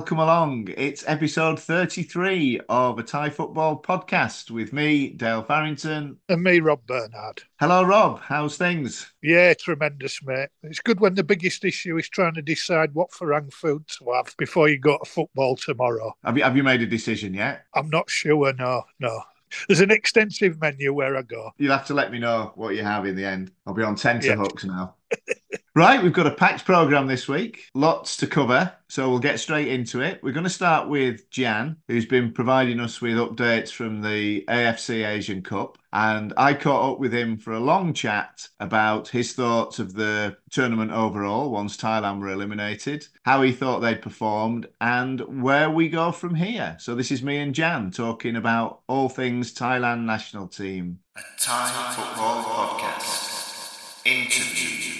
welcome along. It's episode 33 of a Thai football podcast with me, Dale Farrington. And me, Rob Bernard. Hello, Rob. How's things? Yeah, tremendous, mate. It's good when the biggest issue is trying to decide what Farang food to have before you go to football tomorrow. Have you, have you made a decision yet? I'm not sure, no, no. There's an extensive menu where I go. You'll have to let me know what you have in the end. I'll be on tenterhooks yeah. now. Right, we've got a packed program this week, lots to cover. So we'll get straight into it. We're going to start with Gian, who's been providing us with updates from the AFC Asian Cup. And I caught up with him for a long chat about his thoughts of the tournament overall once Thailand were eliminated, how he thought they'd performed, and where we go from here. So this is me and Gian talking about all things Thailand national team. A Thai football podcast. Interview.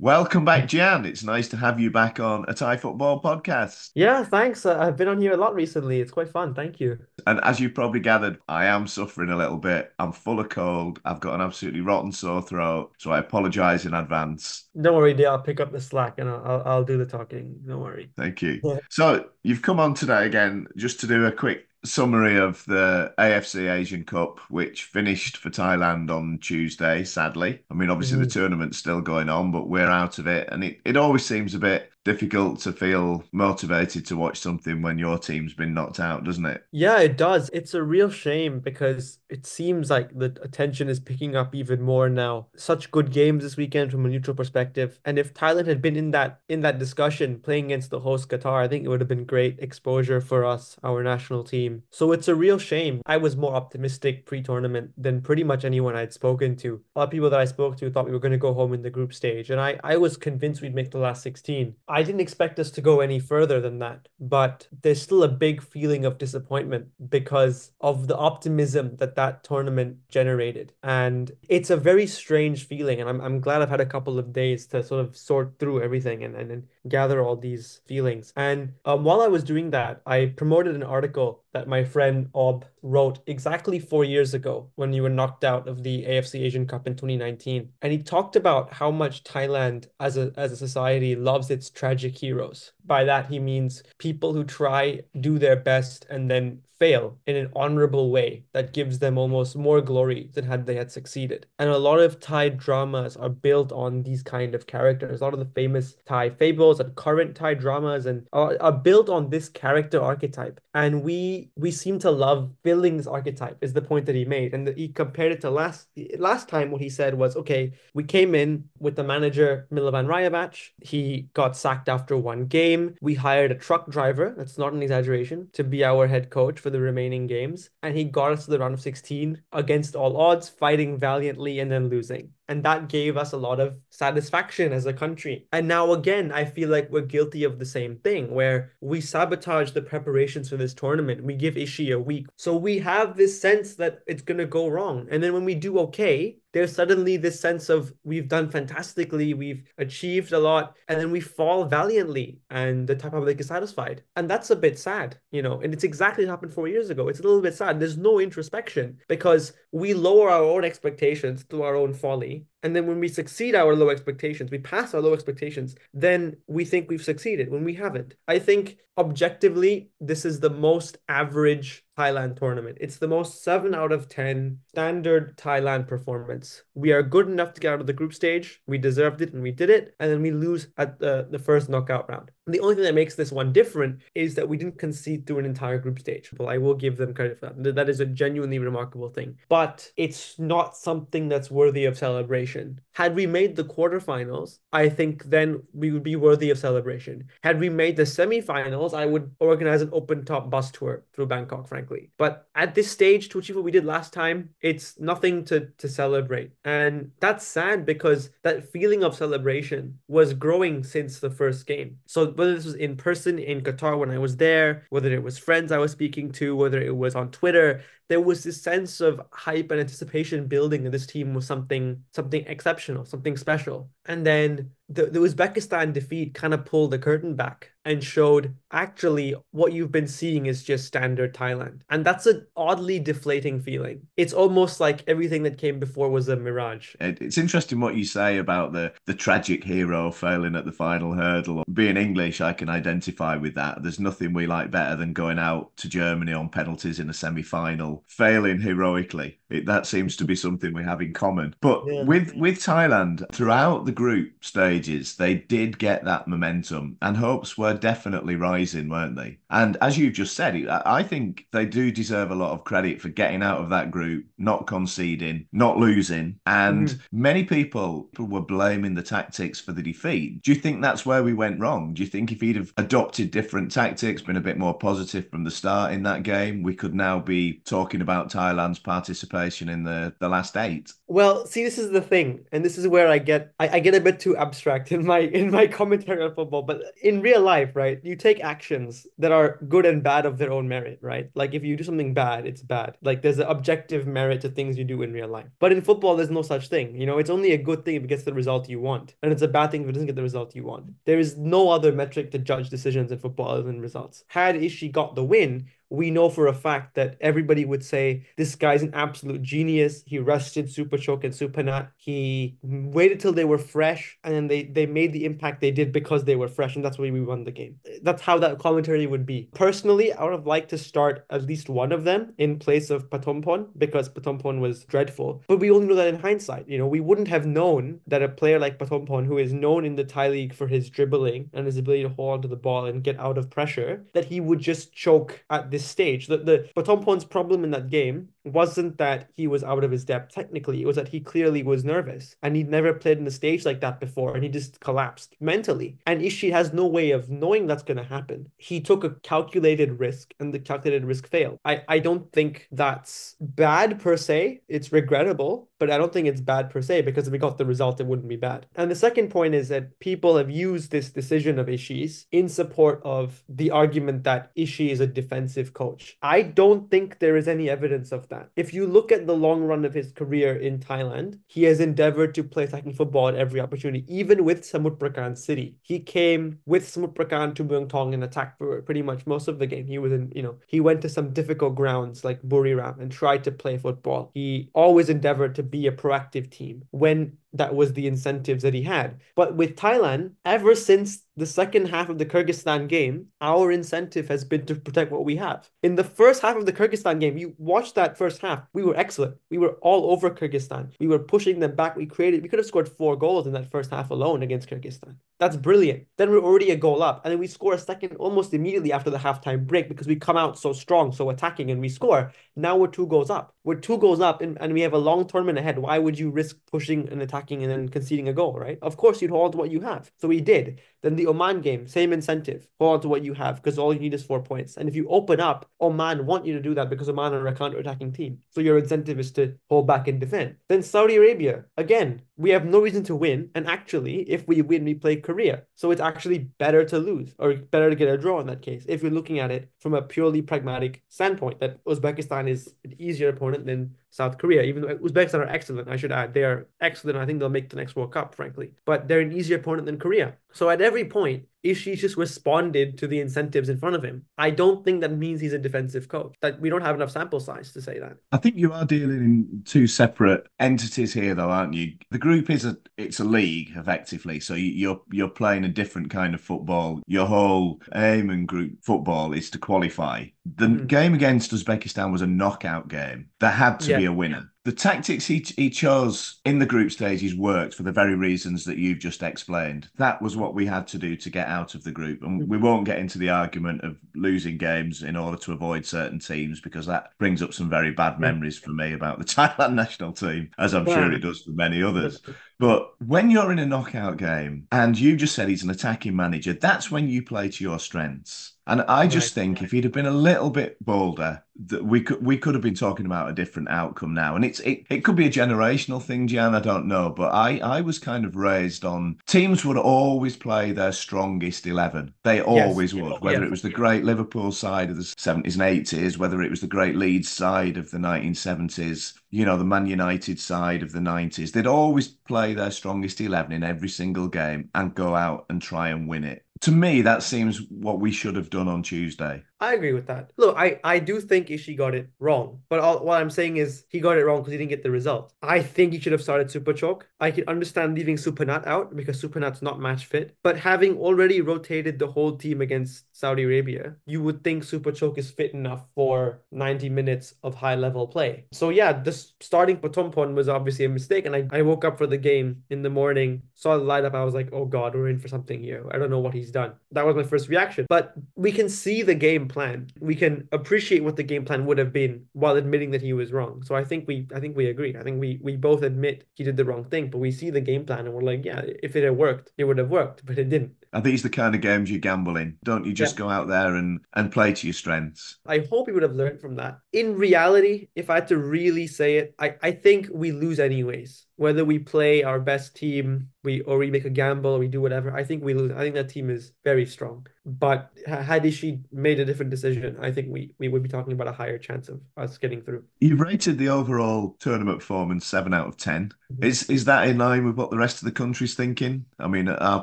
Welcome back, Gian. It's nice to have you back on a Thai football podcast. Yeah, thanks. Uh, I've been on here a lot recently. It's quite fun. Thank you. And as you've probably gathered, I am suffering a little bit. I'm full of cold. I've got an absolutely rotten sore throat. So I apologize in advance. Don't worry, dear. I'll pick up the slack and I'll, I'll, I'll do the talking. Don't worry. Thank you. so you've come on today again just to do a quick summary of the AFC Asian Cup, which finished for Thailand on Tuesday, sadly. I mean, obviously, mm. the tournament's still going on, but we're out of it. And it, it always seems a bit difficult to feel motivated to watch something when your team's been knocked out, doesn't it? Yeah, it does. It's a real shame because it seems like the attention is picking up even more now. Such good games this weekend from a neutral perspective. And if Thailand had been in that in that discussion playing against the host Qatar, I think it would have been great exposure for us, our national team. So it's a real shame. I was more optimistic pre-tournament than pretty much anyone I'd spoken to. A lot of people that I spoke to thought we were going to go home in the group stage, and I I was convinced we'd make the last 16. I didn't expect us to go any further than that, but there's still a big feeling of disappointment because of the optimism that that tournament generated. And it's a very strange feeling. And I'm, I'm glad I've had a couple of days to sort of sort through everything and, and, and gather all these feelings. And um, while I was doing that, I promoted an article that my friend Ob wrote exactly four years ago when you were knocked out of the AFC Asian Cup in 2019. And he talked about how much Thailand as a, as a society loves its tragic heroes. By that, he means people who try, do their best, and then fail in an honorable way that gives them almost more glory than had they had succeeded. And a lot of Thai dramas are built on these kind of characters. A lot of the famous Thai fables and current Thai dramas and are, are built on this character archetype. And we we seem to love filling this archetype is the point that he made. And he compared it to last last time what he said was, okay, we came in with the manager Milovan Rajevac. He got sacked after one game. We hired a truck driver, that's not an exaggeration, to be our head coach for the remaining games. And he got us to the round of 16 against all odds, fighting valiantly and then losing. And that gave us a lot of satisfaction as a country. And now, again, I feel like we're guilty of the same thing where we sabotage the preparations for this tournament. We give Ishii a week. So we have this sense that it's going to go wrong. And then when we do okay, there's suddenly this sense of we've done fantastically, we've achieved a lot, and then we fall valiantly, and the Thai public is satisfied. And that's a bit sad, you know, and it's exactly what happened four years ago. It's a little bit sad. There's no introspection because we lower our own expectations to our own folly me and then when we succeed our low expectations, we pass our low expectations, then we think we've succeeded when we haven't. I think objectively, this is the most average Thailand tournament. It's the most 7 out of 10 standard Thailand performance. We are good enough to get out of the group stage. We deserved it and we did it. And then we lose at the, the first knockout round. And the only thing that makes this one different is that we didn't concede through an entire group stage. Well, I will give them credit for that. That is a genuinely remarkable thing. But it's not something that's worthy of celebration celebration. Had we made the quarterfinals, I think then we would be worthy of celebration. Had we made the semifinals, I would organize an open top bus tour through Bangkok, frankly. But at this stage, to achieve what we did last time, it's nothing to, to celebrate. And that's sad because that feeling of celebration was growing since the first game. So whether this was in person in Qatar when I was there, whether it was friends I was speaking to, whether it was on Twitter, there was this sense of hype and anticipation building that this team was something something exceptional, something special. And then the, the Uzbekistan defeat kind of pulled the curtain back and showed actually what you've been seeing is just standard Thailand. And that's an oddly deflating feeling. It's almost like everything that came before was a mirage. It's interesting what you say about the, the tragic hero failing at the final hurdle. Being English, I can identify with that. There's nothing we like better than going out to Germany on penalties in a semi final, failing heroically. It, that seems to be something we have in common. But yeah. with, with Thailand, throughout the group stages, they did get that momentum and hopes were definitely rising, weren't they? And as you've just said, I think they do deserve a lot of credit for getting out of that group, not conceding, not losing. And mm. many people were blaming the tactics for the defeat. Do you think that's where we went wrong? Do you think if he'd have adopted different tactics, been a bit more positive from the start in that game, we could now be talking about Thailand's participation in the, the last eight? Well, see, this is the thing, and this is where I get I, I get a bit too abstract in my in my commentary on football. But in real life, right, you take actions that are good and bad of their own merit, right? Like if you do something bad, it's bad. Like there's an objective merit to things you do in real life. But in football, there's no such thing. You know, it's only a good thing if it gets the result you want, and it's a bad thing if it doesn't get the result you want. There is no other metric to judge decisions in football other than results. Had Ishii got the win, we know for a fact that everybody would say this guy's an absolute genius. He rested Supachok and Supanat. He waited till they were fresh, and then they they made the impact they did because they were fresh, and that's why we won the game. That's how that commentary would be. Personally, I would have liked to start at least one of them in place of Patompon because Patompon was dreadful. But we only know that in hindsight. You know, we wouldn't have known that a player like Patompon, who is known in the Thai league for his dribbling and his ability to hold onto the ball and get out of pressure, that he would just choke at this this stage. The the Patompons' problem in that game wasn't that he was out of his depth technically. It was that he clearly was nervous and he'd never played in a stage like that before and he just collapsed mentally. And Ishii has no way of knowing that's going to happen. He took a calculated risk and the calculated risk failed. I, I don't think that's bad per se. It's regrettable, but I don't think it's bad per se because if we got the result, it wouldn't be bad. And the second point is that people have used this decision of Ishii's in support of the argument that Ishii is a defensive coach. I don't think there is any evidence of that. If you look at the long run of his career in Thailand, he has endeavored to play attacking football at every opportunity, even with Samut Prakan City. He came with Samut Prakan to Muang Thong and attacked for pretty much most of the game. He was in, you know, he went to some difficult grounds like Buriram and tried to play football. He always endeavored to be a proactive team. When that was the incentives that he had. But with Thailand, ever since the second half of the Kyrgyzstan game, our incentive has been to protect what we have. In the first half of the Kyrgyzstan game, you watched that first half, we were excellent. We were all over Kyrgyzstan. We were pushing them back. We created, we could have scored four goals in that first half alone against Kyrgyzstan. That's brilliant. Then we're already a goal up. And then we score a second almost immediately after the halftime break because we come out so strong, so attacking, and we score. Now we're two goals up. We're two goals up and, and we have a long tournament ahead. Why would you risk pushing and attacking and then conceding a goal, right? Of course, you'd hold what you have. So we did. Then the Oman game, same incentive. Hold on to what you have because all you need is four points. And if you open up, Oman want you to do that because Oman are a counter-attacking team. So your incentive is to hold back and defend. Then Saudi Arabia, again, we have no reason to win. And actually, if we win, we play Korea. So it's actually better to lose or better to get a draw in that case. If you're looking at it from a purely pragmatic standpoint, that Uzbekistan is an easier opponent than South Korea, even Uzbekistan are excellent, I should add. They are excellent. I think they'll make the next World Cup, frankly. But they're an easier opponent than Korea. So at every point, Ishii just responded to the incentives in front of him. I don't think that means he's a defensive coach. That we don't have enough sample size to say that. I think you are dealing in two separate entities here, though, aren't you? The group is a it's a league effectively, so you're you're playing a different kind of football. Your whole aim and group football is to qualify. The mm. game against Uzbekistan was a knockout game. There had to yeah. be a winner the tactics he, he chose in the group stages worked for the very reasons that you've just explained. That was what we had to do to get out of the group. And we won't get into the argument of losing games in order to avoid certain teams because that brings up some very bad memories for me about the Thailand national team, as I'm sure it does for many others. But when you're in a knockout game and you just said he's an attacking manager, that's when you play to your strengths. And I just Right, think if he'd have been a little bit bolder, that we could we could have been talking about a different outcome now. And it's it, it could be a generational thing, Gian. I don't know, but I I was kind of raised on teams would always play their strongest eleven. They always would, whether Yeah. it was the great Liverpool side of the seventies and eighties, whether it was the great Leeds side of the nineteen seventies, you know, the Man United side of the nineties. They'd always play their strongest eleven in every single game and go out and try and win it. To me, that seems what we should have done on Tuesday. I agree with that. Look, I, I do think Ishii got it wrong, but all, what I'm saying is he got it wrong because he didn't get the result. I think he should have started Supachok. I can understand leaving Supanat out because Supanat's not match fit, but having already rotated the whole team against Saudi Arabia, you would think Supachok is fit enough for 90 minutes of high level play. So yeah, this starting Patompon was obviously a mistake, and I, I woke up for the game in the morning, saw the light lineup, I was like, oh god, we're in for something here. I don't know what he's done. That was my first reaction. But we can see the game plan. We can appreciate what the game plan would have been while admitting that he was wrong. So I think we I think we agree. I think we we both admit he did the wrong thing, but we see the game plan and we're like, yeah, if it had worked, it would have worked, but it didn't. Think it's the kind of games you gamble in. Don't you just go out there and, and play to your strengths? I hope he would have learned from that. In reality, if I had to really say it, I, I think we lose anyways. Whether we play our best team, we or we make a gamble or we do whatever, I think we lose. I think that team is very strong. But had she made a different decision, I think we, we would be talking about a higher chance of us getting through. You rated the overall tournament performance seven out of 10 mm-hmm. Is is that in line with what the rest of the country's thinking? I mean, are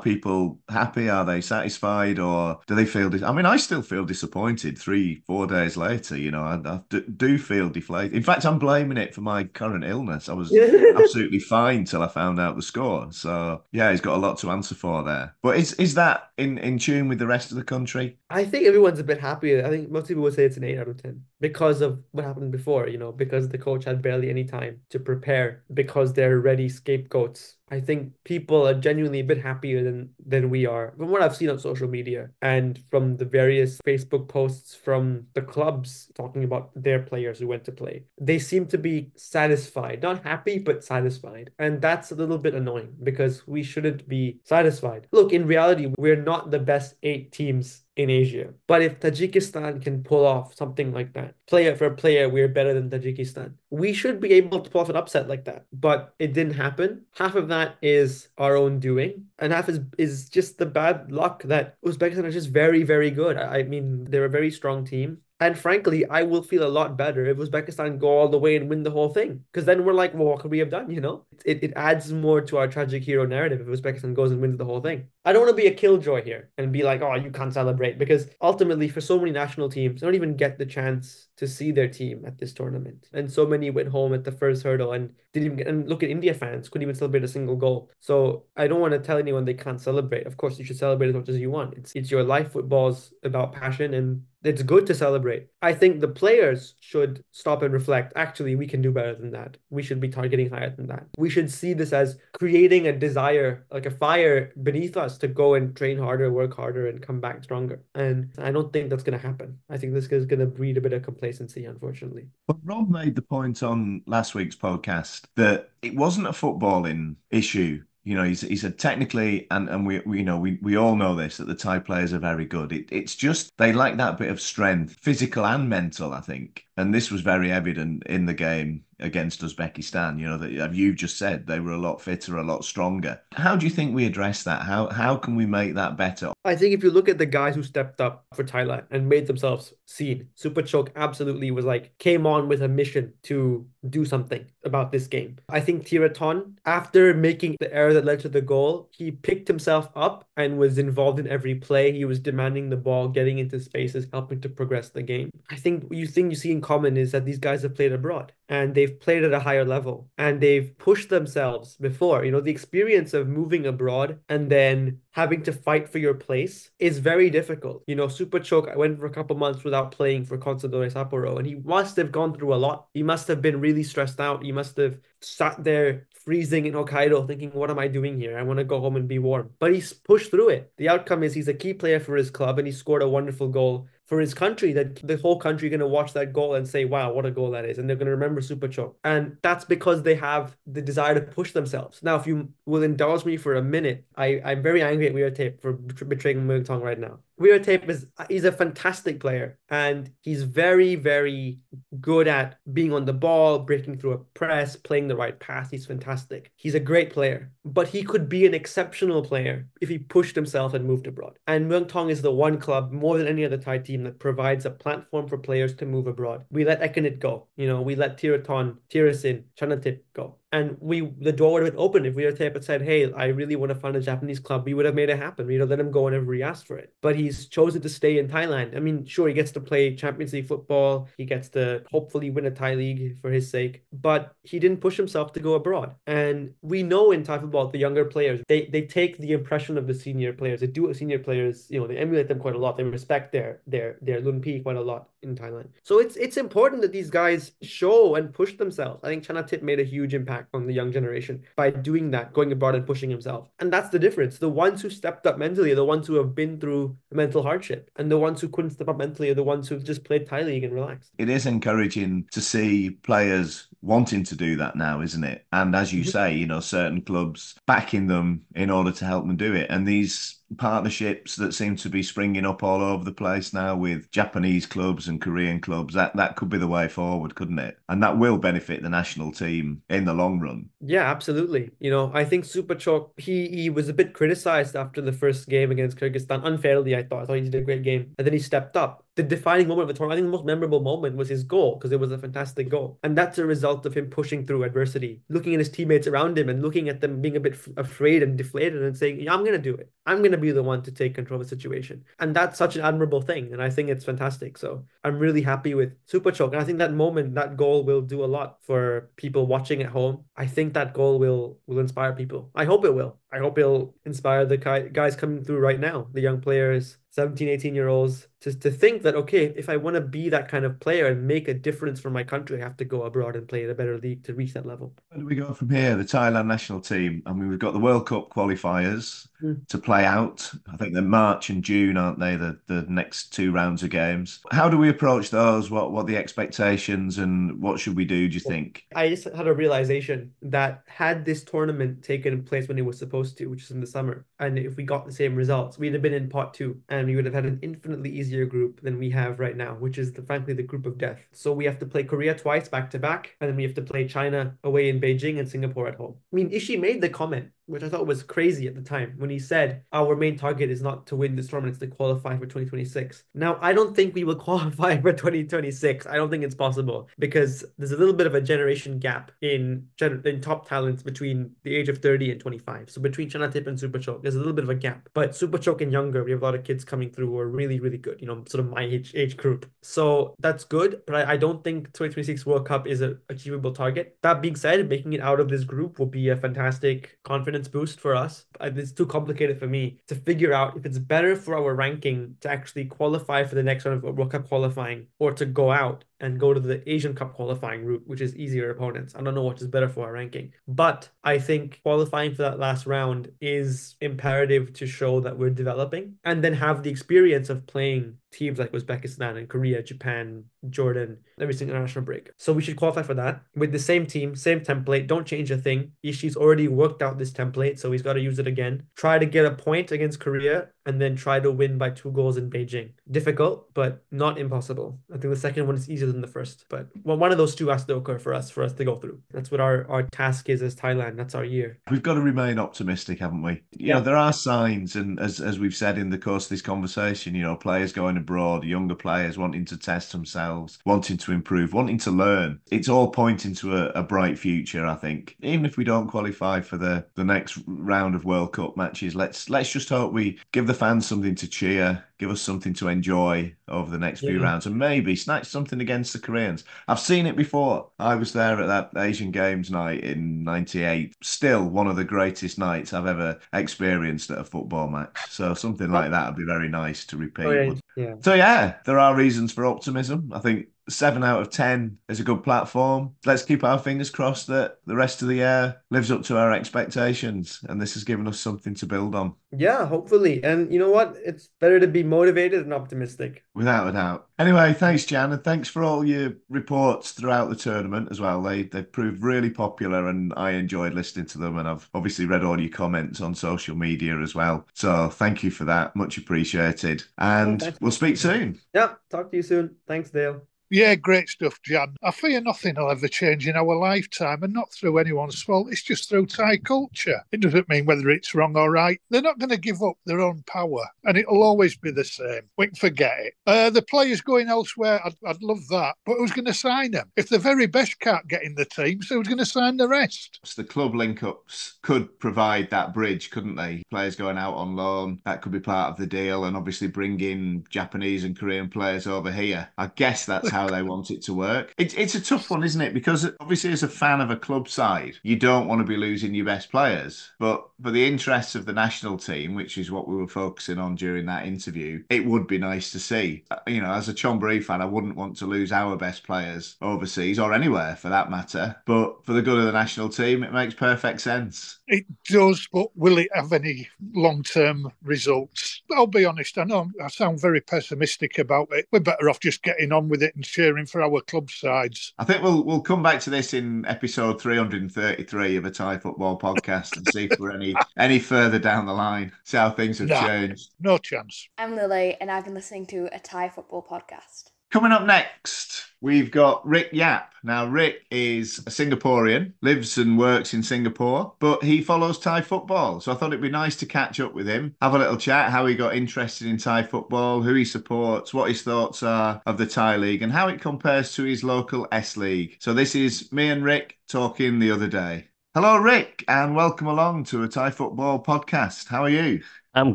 people happy? Are they satisfied, or do they feel? Dis- I mean, I still feel disappointed. Three, four days later, you know, I, I do feel deflated. In fact, I'm blaming it for my current illness. I was absolutely fine till I found out the score. So yeah, he's got a lot to answer for there. But is is that in in tune with the rest of the country? I think everyone's a bit happier. I think most people would say it's an 8 out of 10 because of what happened before, you know, because the coach had barely any time to prepare, because they're ready scapegoats. I think people are genuinely a bit happier than than we are from what I've seen on social media and from the various Facebook posts from the clubs talking about their players who went to play. They seem to be satisfied, not happy, but satisfied. And that's a little bit annoying because we shouldn't be satisfied. Look, in reality, we're not the best eight teams in Asia. But if Tajikistan can pull off something like that, player for player, we're better than Tajikistan. We should be able to pull off an upset like that. But it didn't happen. Half of that is our own doing, and half is is just the bad luck that Uzbekistan is just very, very good. I I mean, they're a very strong team. And frankly, I will feel a lot better if Uzbekistan go all the way and win the whole thing. Because then we're like, well, what could we have done? You know, it, it adds more to our tragic hero narrative if Uzbekistan goes and wins the whole thing. I don't want to be a killjoy here and be like, oh, you can't celebrate. Because ultimately, for so many national teams, they don't even get the chance to see their team at this tournament. And so many went home at the first hurdle and didn't even get, and look at India fans, couldn't even celebrate a single goal. So I don't want to tell anyone they can't celebrate. Of course, you should celebrate as much as you want. It's, it's your life. Football's about passion and it's good to celebrate. I think the players should stop and reflect. Actually, we can do better than that. We should be targeting higher than that. We should see this as creating a desire, like a fire beneath us to go and train harder, work harder, and come back stronger. And I don't think that's going to happen. I think this is going to breed a bit of complacency, unfortunately. But Rob made the point on last week's podcast that it wasn't a footballing issue. You know, he, said technically, and, and we, we, you know, we, we all know this, that the Thai players are very good. It, it's just they lack that bit of strength, physical and mental, I think. And this was very evident in the game against Uzbekistan. You know, that you've just said they were a lot fitter, a lot stronger. How do you think we address that? How, how can we make that better? I think if you look at the guys who stepped up for Thailand and made themselves seen, Supachok absolutely was like, came on with a mission to do something about this game. I think Tiraton, after making the error that led to the goal, he picked himself up and was involved in every play. He was demanding the ball, getting into spaces, helping to progress the game. I think you think you see in common is that these guys have played abroad and they've played at a higher level and they've pushed themselves before. You know, the experience of moving abroad and then having to fight for your place is very difficult. You know, Supachok I went for a couple months without playing for Consadole Sapporo and he must have gone through a lot. He must have been really stressed out. He must have sat there freezing in Hokkaido thinking, what am I doing here? I want to go home and be warm. But he's pushed through it. The outcome is he's a key player for his club and he scored a wonderful goal for his country that the whole country going to watch that goal and say, wow, what a goal that is. And they're going to remember Supachok. And that's because they have the desire to push themselves. Now, if you will indulge me for a minute, I, I'm very angry at Weerathep for betraying Thai right now. Weerathep is he's a fantastic player and he's very, very good at being on the ball, breaking through a press, playing the right pass. He's fantastic. He's a great player, but he could be an exceptional player if he pushed himself and moved abroad. And Muang is the one club more than any other Thai team that provides a platform for players to move abroad. We let Ekanit go. You know, we let Tiraton, Tirasin, Chanatip go and we the door would have been open if we had had said, "Hey, I really want to fund a Japanese club." We would have made it happen. We'd have let him go whenever he asked for it. But he's chosen to stay in Thailand. I mean, sure, he gets to play Champions League football. He gets to hopefully win a Thai league for his sake. But he didn't push himself to go abroad. And we know in Thai football, the younger players they they take the impression of the senior players. They do senior players. You know, they emulate them quite a lot. They respect their their their Lunpi quite a lot in Thailand. So it's it's important that these guys show and push themselves. I think Chanatip made a huge impact on the young generation by doing that, going abroad and pushing himself. And that's the difference. The ones who stepped up mentally are the ones who have been through mental hardship. And the ones who couldn't step up mentally are the ones who've just played Thai League and relaxed. It is encouraging to see players wanting to do that now, isn't it? And as you mm-hmm. say, you know, certain clubs backing them in order to help them do it. And these partnerships that seem to be springing up all over the place now with Japanese clubs and Korean clubs that that could be the way forward couldn't it? And that will benefit the national team in the long run. Yeah absolutely. You know I think Supachok he he was a bit criticized after the first game against Kyrgyzstan unfairly I thought. I thought he did a great game and then he stepped up the defining moment of the tournament, I think the most memorable moment was his goal because it was a fantastic goal. And that's a result of him pushing through adversity, looking at his teammates around him and looking at them being a bit f- afraid and deflated and saying, yeah, I'm going to do it. I'm going to be the one to take control of the situation. And that's such an admirable thing. And I think it's fantastic. So I'm really happy with Supachok. And I think that moment, that goal will do a lot for people watching at home. I think that goal will will inspire people. I hope it will. I hope it'll inspire the guys coming through right now, the young players, 17, 18 year olds, to, to think that, okay, if I want to be that kind of player and make a difference for my country, I have to go abroad and play in a better league to reach that level. Where do we go from here? The Thailand national team. I mean, we've got the World Cup qualifiers mm. to play out. I think they're March and June, aren't they? The, the next two rounds of games. How do we approach those? What, what the expectations and what should we do, do you think? I just had a realization that had this tournament taken place when it was supposed to, which is in the summer, and if we got the same results, we'd have been in pot two and we would have had an infinitely easier group than we have right now, which is the, frankly the group of death. So we have to play Korea twice back to back, and then we have to play China away in Beijing and Singapore at home. I mean, Ishii made the comment which I thought was crazy at the time when he said our main target is not to win this tournament, it's to qualify for 2026. Now, I don't think we will qualify for 2026. I don't think it's possible because there's a little bit of a generation gap in in top talents between the age of 30 and 25. So between Chanatip and Supachok, there's a little bit of a gap. But Supachok and younger, we have a lot of kids coming through who are really, really good, you know, sort of my age, age group. So that's good, but I, I don't think 2026 World Cup is an achievable target. That being said, making it out of this group will be a fantastic confidence confidence boost for us. Uh, it's too complicated for me to figure out if it's better for our ranking to actually qualify for the next round of World Cup qualifying or to go out and go to the Asian Cup qualifying route, which is easier opponents. I don't know what is better for our ranking, but I think qualifying for that last round is imperative to show that we're developing and then have the experience of playing teams like Uzbekistan and Korea, Japan, Jordan, every single international break. So we should qualify for that with the same team, same template. Don't change a thing. Ishii's already worked out this template, so he's got to use it again. Try to get a point against Korea and then try to win by two goals in Beijing. Difficult, but not impossible. I think the second one is easier than the first, but well, one of those two has to occur for us for us to go through. That's what our, our task is as Thailand. That's our year. We've got to remain optimistic, haven't we? You yeah. know, there are signs, and as as we've said in the course of this conversation, you know, players going abroad, younger players wanting to test themselves, wanting to improve, wanting to learn. It's all pointing to a, a bright future, I think. Even if we don't qualify for the the next round of World Cup matches, let's let's just hope we give the fans something to cheer, give us something to enjoy over the next few rounds, and maybe snatch something against the Koreans. I've seen it before. I was there at that Asian Games night in '98. Still one of the greatest nights I've ever experienced at a football match. So something like that would be very nice to repeat. Oh, yeah. yeah. So yeah, there are reasons for optimism. I think seven out of 10 is a good platform. Let's keep our fingers crossed that the rest of the year lives up to our expectations. And this has given us something to build on. Yeah, hopefully. And you know what? It's better to be motivated and optimistic. Without a doubt. Anyway, thanks, Gian, and thanks for all your reports throughout the tournament as well. They they proved really popular, and I enjoyed listening to them. And I've obviously read all your comments on social media as well. So thank you for that, much appreciated. And we'll speak soon. Yeah, talk to you soon. Thanks, Dale. Yeah, great stuff, Gian. I fear nothing will ever change in our lifetime, and not through anyone's fault. It's just through Thai culture. It doesn't mean whether it's wrong or right. They're not going to give up their own power, and it'll always be the same. We can forget it. Uh, the players going elsewhere, I'd, I'd love that. But who's going to sign them? If the very best can't get in the team, so who's going to sign the rest? So the club link ups could provide that bridge, couldn't they? Players going out on loan, that could be part of the deal, and obviously bringing Japanese and Korean players over here. I guess that's how they want it to work. It's it's a tough one, isn't it? Because obviously, as a fan of a club side, you don't want to be losing your best players. But for the interests of the national team, which is what we were focusing on during that interview, it would be nice to see. Uh, You know, as a Chonburi fan, I wouldn't want to lose our best players overseas or anywhere for that matter. But for the good of the national team, it makes perfect sense. It does, but will it have any long term results? I'll be honest, I know I sound very pessimistic about it. We're better off just getting on with it and cheering for our club sides. I think we'll we'll come back to this in episode 333 of a Thai football podcast and see if we're any any further down the line, see how things have Nah. changed. No chance. I'm Lily, and I've been listening to a Thai football podcast. Coming up next, we've got Rick Yap. Now, Rick is a Singaporean, lives and works in Singapore, but he follows Thai football. So I thought it'd be nice to catch up with him, have a little chat, how he got interested in Thai football, who he supports, what his thoughts are of the Thai League, and how it compares to his local S League. So this is me and Rick talking the other day. Hello, Rick, and welcome along to a Thai football podcast. How are you? I'm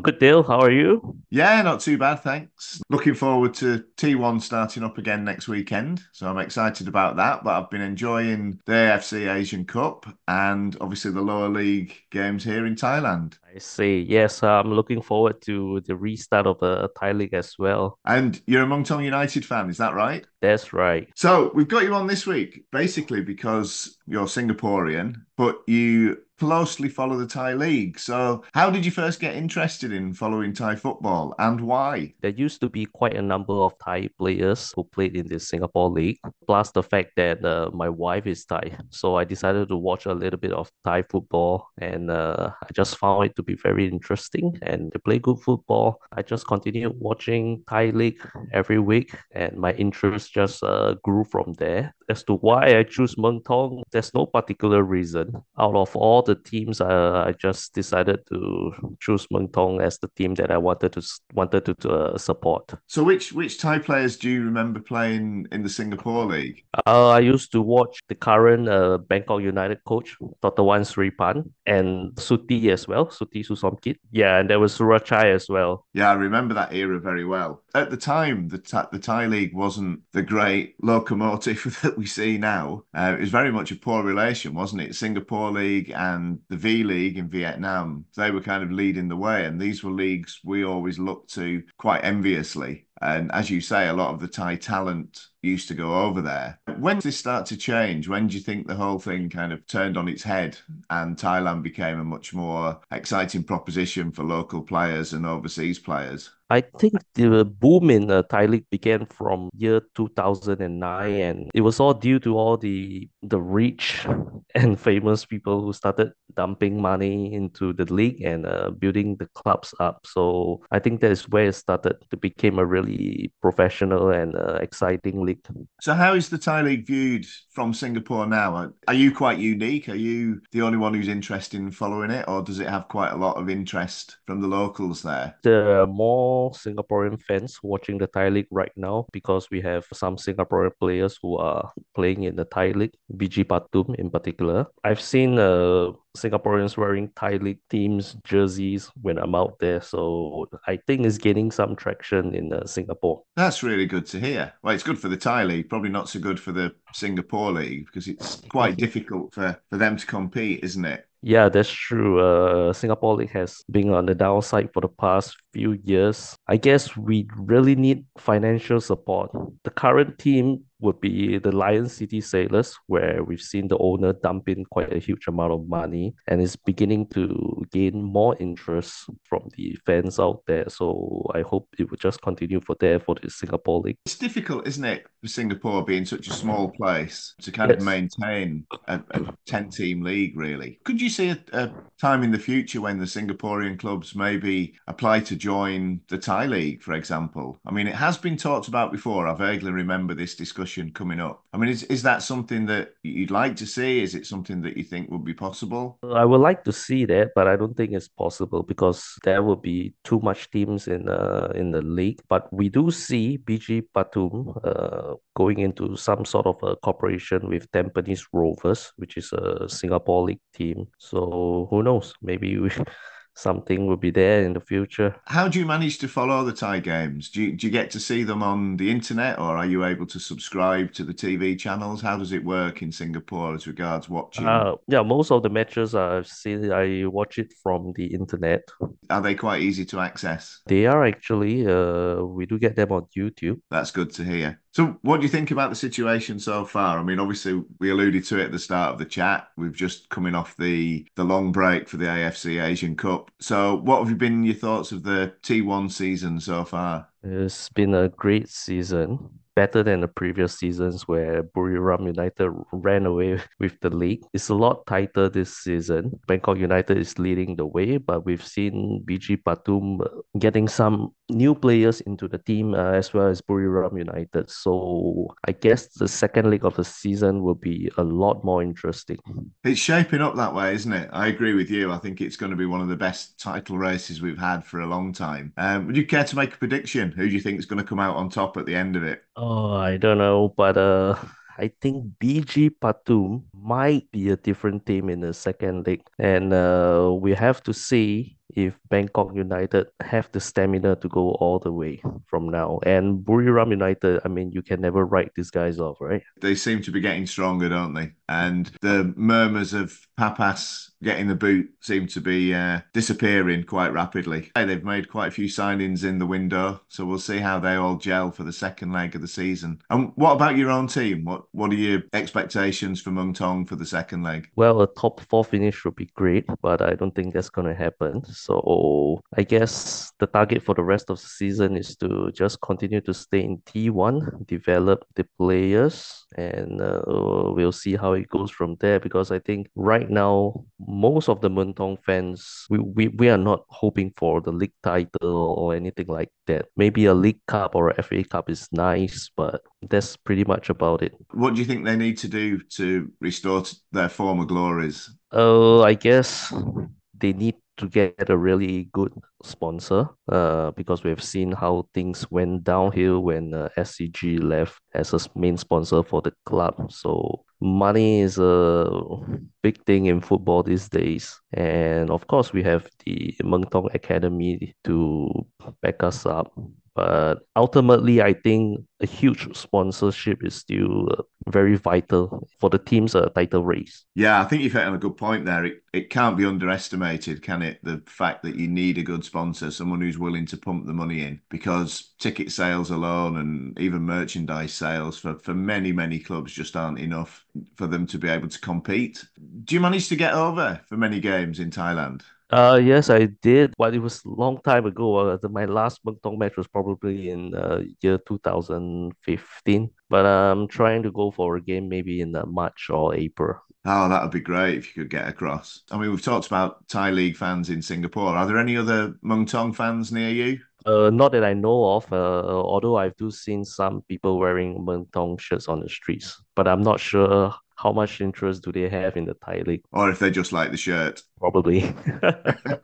good, Dale. How are you? Yeah, not too bad, thanks. Looking forward to T1 starting up again next weekend. So I'm excited about that. But I've been enjoying the AFC Asian Cup and obviously the lower league games here in Thailand. I see. Yes, I'm looking forward to the restart of the Thai League as well. And you're a Muangthong United fan, is that right? That's right. So we've got you on this week basically because you're Singaporean, but you closely follow the Thai league. So how did you first get interested in following Thai football and why? There used to be quite a number of Thai players who played in the Singapore League, plus the fact that uh, my wife is Thai. So I decided to watch a little bit of Thai football and uh, I just found it to be very interesting and they play good football. I just continued watching Thai League every week and my interest just uh, grew from there. As to why I choose Muangthong, there's no particular reason. Out of all the teams, uh, I just decided to choose Muangthong as the team that I wanted to wanted to, to uh, support. So which which Thai players do you remember playing in the Singapore league? Uh, I used to watch the current uh, Bangkok United coach, Totchtawan Sripan, and Suti as well, Suti Suksomkit. Yeah, and there was Surachai as well. Yeah, I remember that era very well. At the time, the Thai, the Thai league wasn't the great locomotive that we see now. Uh, it was very much a poor relation, wasn't it? Singapore league and the V League in Vietnam, they were kind of leading the way, and these were leagues we always looked to quite enviously. And as you say, a lot of the Thai talent used to go over there. When did this start to change? When do you think the whole thing kind of turned on its head and Thailand became a much more exciting proposition for local players and overseas players? I think the boom in the Thai league began from year 2009, and it was all due to all the the rich and famous people who started dumping money into the league and uh, building the clubs up. So I think that is where it started to become a really professional and uh, exciting league. So, how is the Thai league viewed from Singapore now? Are you quite unique? Are you the only one who's interested in following it, or does it have quite a lot of interest from the locals there? There are more Singaporean fans watching the Thai league right now because we have some Singaporean players who are playing in the Thai league, BG Pathum in particular. I've seen uh, Singaporeans wearing Thai league teams jerseys when I'm out there, so I think it's gaining some traction in uh, Singapore. That's really good to hear. Well, it's good for the Thai league, probably not so good for the Singapore league because it's quite difficult for, for them to compete, isn't it? Yeah, that's true. Uh, Singapore League has been on the downside for the past few years. I guess we really need financial support. The current team would be the Lion City Sailors, where we've seen the owner dump in quite a huge amount of money and is beginning to gain more interest from the fans out there. So I hope it will just continue for there for the Singapore League. It's difficult, isn't it, for Singapore being such a small place to kind Yes. of maintain a, a 10 team league, really? Could you see a, a time in the future when the Singaporean clubs maybe apply to join the Thai League, for example? I mean, it has been talked about before. I vaguely remember this discussion coming up. I mean, is, is that something that you'd like to see? Is it something that you think would be possible? I would like to see that, but I don't think it's possible because there will be too much teams in uh, in the league. But we do see BG Pathum uh, going into some sort of a cooperation with Tampines Rovers, which is a Singapore league team. So who knows? Maybe we, something will be there in the future. How do you manage to follow the Thai games? Do you, do you get to see them on the internet or are you able to subscribe to the TV channels? How does it work in Singapore as regards watching? Uh, yeah, most of the matches I've seen, I watch it from the internet. Are they quite easy to access? They are actually, uh, we do get them on YouTube. That's good to hear. So, what do you think about the situation so far? I mean, obviously, we alluded to it at the start of the chat. We've just coming off the the long break for the AFC Asian Cup. So, what have you been your thoughts of the T1 season so far? It's been a great season, better than the previous seasons where Buriram United ran away with the league. It's a lot tighter this season. Bangkok United is leading the way, but we've seen BG Pathum uh, getting some new players into the team uh, as well as Buriram United. So I guess the second leg of the season will be a lot more interesting. It's shaping up that way, isn't it? I agree with you. I think it's going to be one of the best title races we've had for a long time. Um, would you care to make a prediction? Who do you think is going to come out on top at the end of it? Oh, I don't know, but uh, I think BG Pathum might be a different team in the second leg, and uh, we have to see if Bangkok United have the stamina to go all the way from now. And Buriram United, I mean, you can never write these guys off, right? They seem to be getting stronger, don't they? And the murmurs of Papas getting the boot seem to be uh, disappearing quite rapidly. They've made quite a few signings in the window, so we'll see how they all gel for the second leg of the season. And what about your own team? What What are your expectations for Muangthong for the second leg? Well, a top four finish would be great, but I don't think that's going to happen. So I guess the target for the rest of the season is to just continue to stay in T1, develop the players, and uh, we'll see how it goes from there. Because I think right now, most of the Muangthong fans, we, we, we are not hoping for the league title or anything like that. Maybe a League Cup or a FA Cup is nice, but that's pretty much about it. What do you think they need to do to restore their former glories? Uh, I guess they need to get a really good sponsor uh, because we've seen how things went downhill when uh, SCG left as a main sponsor for the club. So money is a big thing in football these days. And of course, we have the Muangthong Academy to back us up. But ultimately, I think a huge sponsorship is still uh, very vital for the team's uh, title race. Yeah, I think you've hit on a good point there. It, it can't be underestimated, can it? The fact that you need a good sponsor, someone who's willing to pump the money in, because ticket sales alone and even merchandise sales for, for many, many clubs just aren't enough for them to be able to compete. Do you manage to get over for many games in Thailand? Uh, yes, I did, but it was a long time ago. Uh, the, my last Muangthong match was probably in uh, year 2015, but I'm trying to go for a game maybe in uh, March or April. Oh, that would be great if you could get across. I mean, we've talked about Thai League fans in Singapore. Are there any other Muangthong fans near you? Uh, not that I know of, uh, although I do seen some people wearing Muangthong shirts on the streets, but I'm not sure how much interest do they have in the Thai League. Or if they just like the shirt? Probably.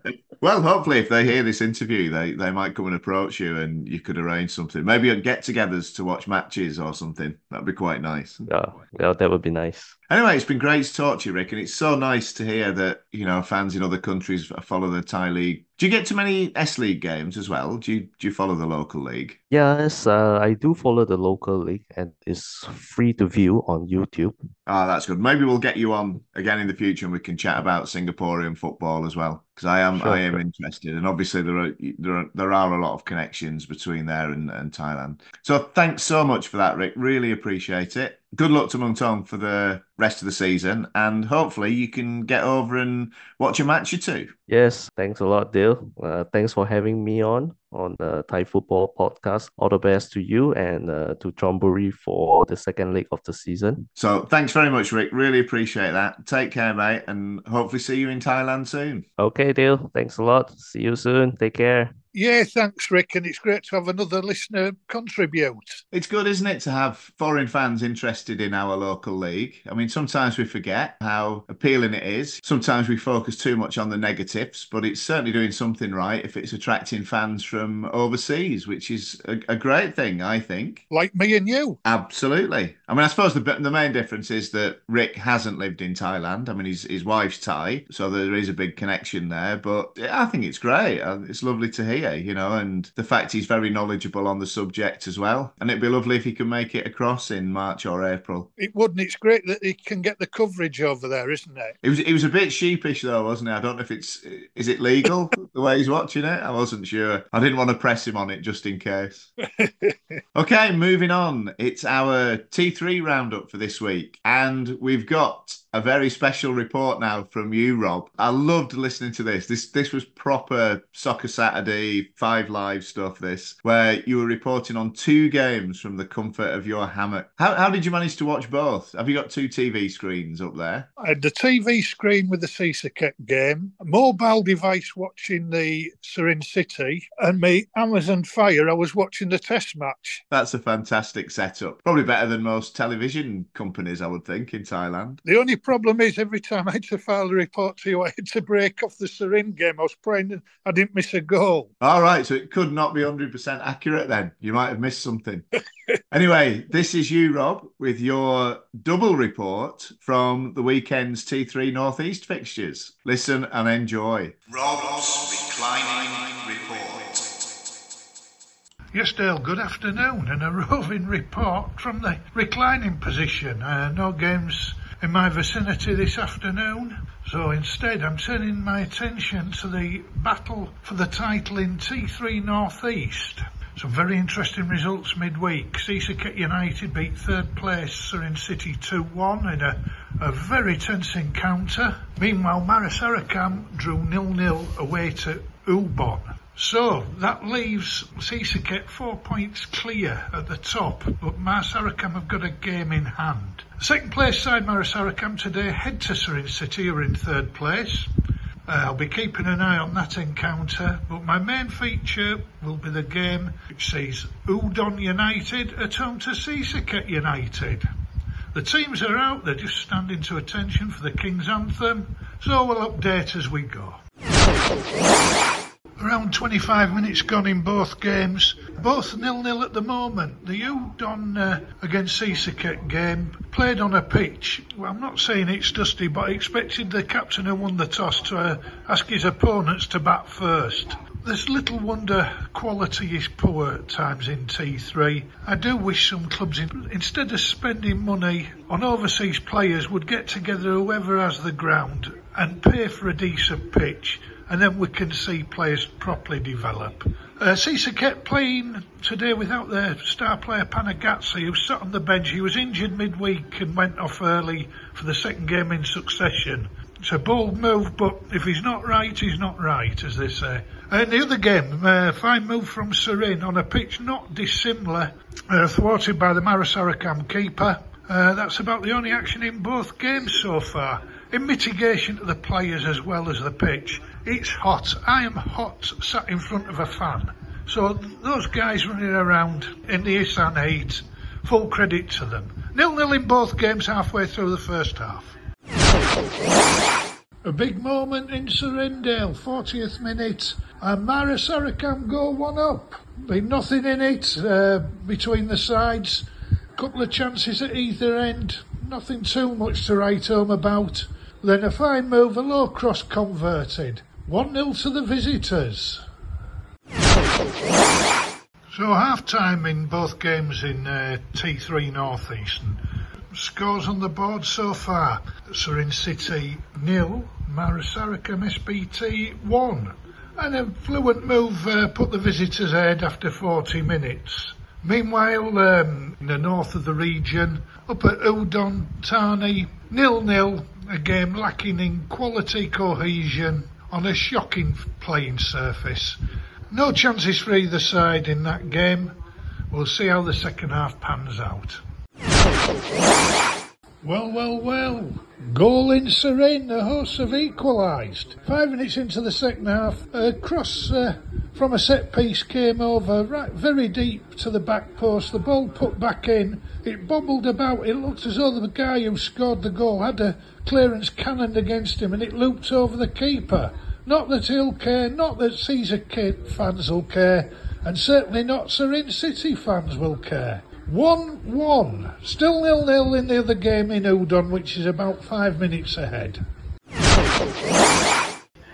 Well, hopefully, if they hear this interview, they, they might come and approach you and you could arrange something. Maybe get togethers to watch matches or something. That'd be quite nice. Yeah, yeah, that would be nice. Anyway, it's been great to talk to you, Rick. And it's so nice to hear that, you know, fans in other countries follow the Thai League. Do you get to many S League games as well? Do you, do you follow the local league? Yes, uh, I do follow the local league and it's free to view on YouTube. Oh, that's good. Maybe we'll get you on again in the future and we can chat about Singaporean football as well. Because I am Sure, I am sure. interested, and obviously there are there are there are a lot of connections between there and, and Thailand. So thanks so much for that, Rick. Really appreciate it. Good luck to Muangthong for the rest of the season, and hopefully you can get over and watch a match or two. Yes, thanks a lot, Dale. Uh, thanks for having me on on the Thai Football Podcast. All the best to you and uh, to Chonburi for the second leg of the season. So thanks very much, Rick. Really appreciate that. Take care, mate, and hopefully see you in Thailand soon. Okay, Dale. Thanks a lot. See you soon. Take care. Yeah, thanks, Rick. And it's great to have another listener contribute. It's good, isn't it, to have foreign fans interested in our local league? I mean, sometimes we forget how appealing it is. Sometimes we focus too much on the negatives, but it's certainly doing something right if it's attracting fans from overseas, which is a, a great thing, I think. Like me and you. Absolutely. I mean, I suppose the the main difference is that Rick hasn't lived in Thailand. I mean, his his wife's Thai, so there is a big connection there. But I think it's great. Uh, It's lovely to hear, you know, and the fact he's very knowledgeable on the subject as well. And it'd be lovely if he could make it across in March or April. It wouldn't. It's great that he can get the coverage over there, isn't it? It was it was a bit sheepish though, wasn't it? I don't know if it's is it legal the way he's watching it. I wasn't sure. I didn't want to press him on it just in case. Okay, moving on. It's our T3 roundup for this week, and we've got a very special report now from you, Rob. I loved listening to this. This this was proper Soccer Saturday Five Live stuff. This where you were reporting on two games from the comfort of your hammock. How how did you manage to watch both? Have you got two TV screens up there? I had the TV screen with the Sisaket game, mobile device watching the Surin City, and me Amazon Fire. I was watching the Test match. That's a fantastic setup. Probably better than most television companies, I would think, in Thailand. The only problem is every time I had to file a report to you, I had to break off the Surin game. I was praying that I didn't miss a goal. All right, so it could not be 100% accurate then. You might have missed something. anyway, this is you, Rob, with your double report from the weekend's T3 Northeast fixtures. Listen and enjoy. Rob's Reclining Report. Yes, Dale, good afternoon, and a roving report from the reclining position. Uh, no games in my vicinity this afternoon, so instead I'm turning my attention to the battle for the title in T3 North East. Some very interesting results midweek. Sisaket United beat third place Surin City 2-1 in a, a very tense encounter. Meanwhile, Maha Sarakham drew nil-nil away to Ubon. So that leaves Sisaket four points clear at the top, but Maha Sarakham have got a game in hand. Second place side Maha Sarakham today head to Surin City, are in third place. Uh, I'll be keeping an eye on that encounter, but my main feature will be the game which sees Udon United at home to Sisaket United. The teams are out, they're just standing to attention for the King's Anthem, so we'll update as we go. Around 25 minutes gone in both games, both nil-nil at the moment. The Udon uh, against Sisaket game played on a pitch. Well, I'm not saying it's dusty, but I expected the captain who won the toss to uh, ask his opponents to bat first. There's little wonder quality is poor at times in T3. I do wish some clubs, in, instead of spending money on overseas players, would get together whoever has the ground and pay for a decent pitch and then we can see players properly develop. Uh, kept playing today without their star player Panagatsi, who sat on the bench. He was injured midweek and went off early for the second game in succession. It's a bold move, but if he's not right, he's not right, as they say. And the other game, uh, fine move from Surin on a pitch not dissimilar, uh, thwarted by the Maha Sarakham keeper. Uh, that's about the only action in both games so far. In mitigation to the players as well as the pitch, it's hot. I am hot sat in front of a fan. So those guys running around in the Isan heat, full credit to them. Nil-nil in both games halfway through the first half. A big moment in Serendale, 40th minute. And Maha Sarakham go one up. Been nothing in it uh, between the sides. Couple of chances at either end. Nothing too much to write home about. Then a fine move, a low cross converted. 1 0 to the visitors. So half time in both games in uh, T3 North East. Scores on the board so far. Surin City nil, Maha Sarakham SBT one. And a fluent move uh, put the visitors ahead after 40 minutes. Meanwhile, um, in the north of the region, up at Udon, Thani, nil-nil, a game lacking in quality cohesion on a shocking playing surface. No chances for either side in that game. We'll see how the second half pans out. Well, well, well. Goal in Surin, the hosts have equalised. Five minutes into the second half, a cross uh, from a set piece came over right very deep to the back post. The ball put back in. It bobbled about. It looked as though the guy who scored the goal had a clearance cannoned against him and it looped over the keeper. Not that he'll care, not that Caesar fans will care, and certainly not Surin City fans will care. 1 1. Still nil nil in the other game in Udon, which is about five minutes ahead.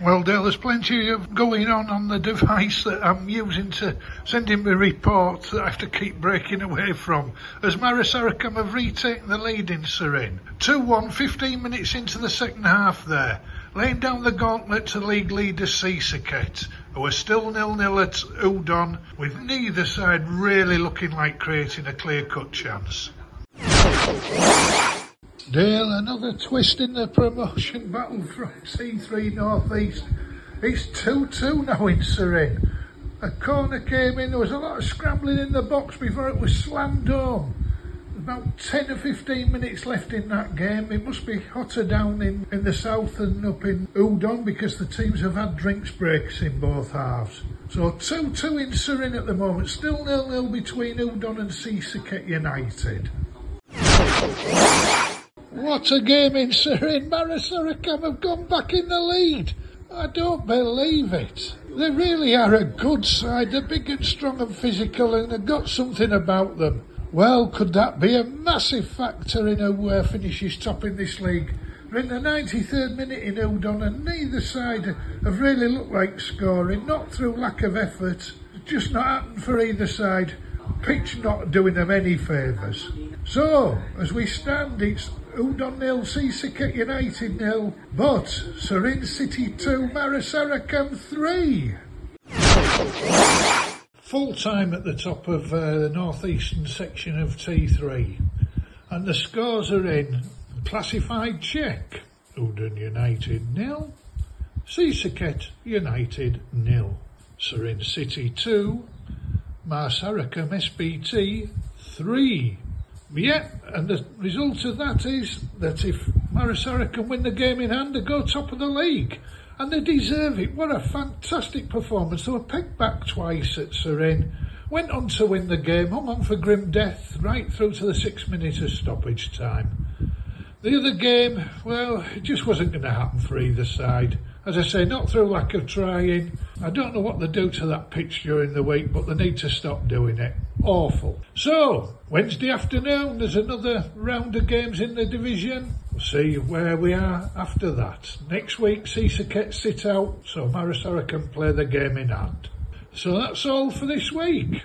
Well, Dale, there's plenty of going on on the device that I'm using to send him a report that I have to keep breaking away from. As Maha Sarakham have retaken the lead in Surin. 2 1, 15 minutes into the second half there laying down the gauntlet to league leader Sisaket, who are still nil-nil at Udon, with neither side really looking like creating a clear-cut chance. Dale, another twist in the promotion battle from T3 North East. It's 2-2 now in Surin. A corner came in, there was a lot of scrambling in the box before it was slammed home about 10 or 15 minutes left in that game. It must be hotter down in, in the south than up in Udon because the teams have had drinks breaks in both halves. So 2 2 in Surin at the moment, still nil nil between Udon and Sisaket United. What a game in Surin! Maha Sarakham have gone back in the lead. I don't believe it. They really are a good side. They're big and strong and physical and they've got something about them. Well, could that be a massive factor in who uh, finishes top in this league? We're in the 93rd minute in Udon and neither side have really looked like scoring, not through lack of effort, just not happened for either side. Pitch not doing them any favours. So, as we stand, it's Udon nil, Sisaket United nil, but Surin City 2, Maha Sarakham 3 full time at the top of uh, the northeastern section of T3, and the scores are in. Classified check. Udon United nil, Sisaket United nil, Surin City 2, Maha Sarakham SBT 3. Yeah, and the result of that is that if Maha Sarakham win the game in hand, they go top of the league and they deserve it. What a fantastic performance. They were pegged back twice at Surin, went on to win the game, hung on for grim death right through to the six minutes of stoppage time. The other game, well, it just wasn't going to happen for either side. As I say, not through lack of trying. I don't know what they do to that pitch during the week, but they need to stop doing it. Awful. So, Wednesday afternoon, there's another round of games in the division. See where we are after that. Next week, Sisaket sit out, so Marisara can play the game in hand. So that's all for this week.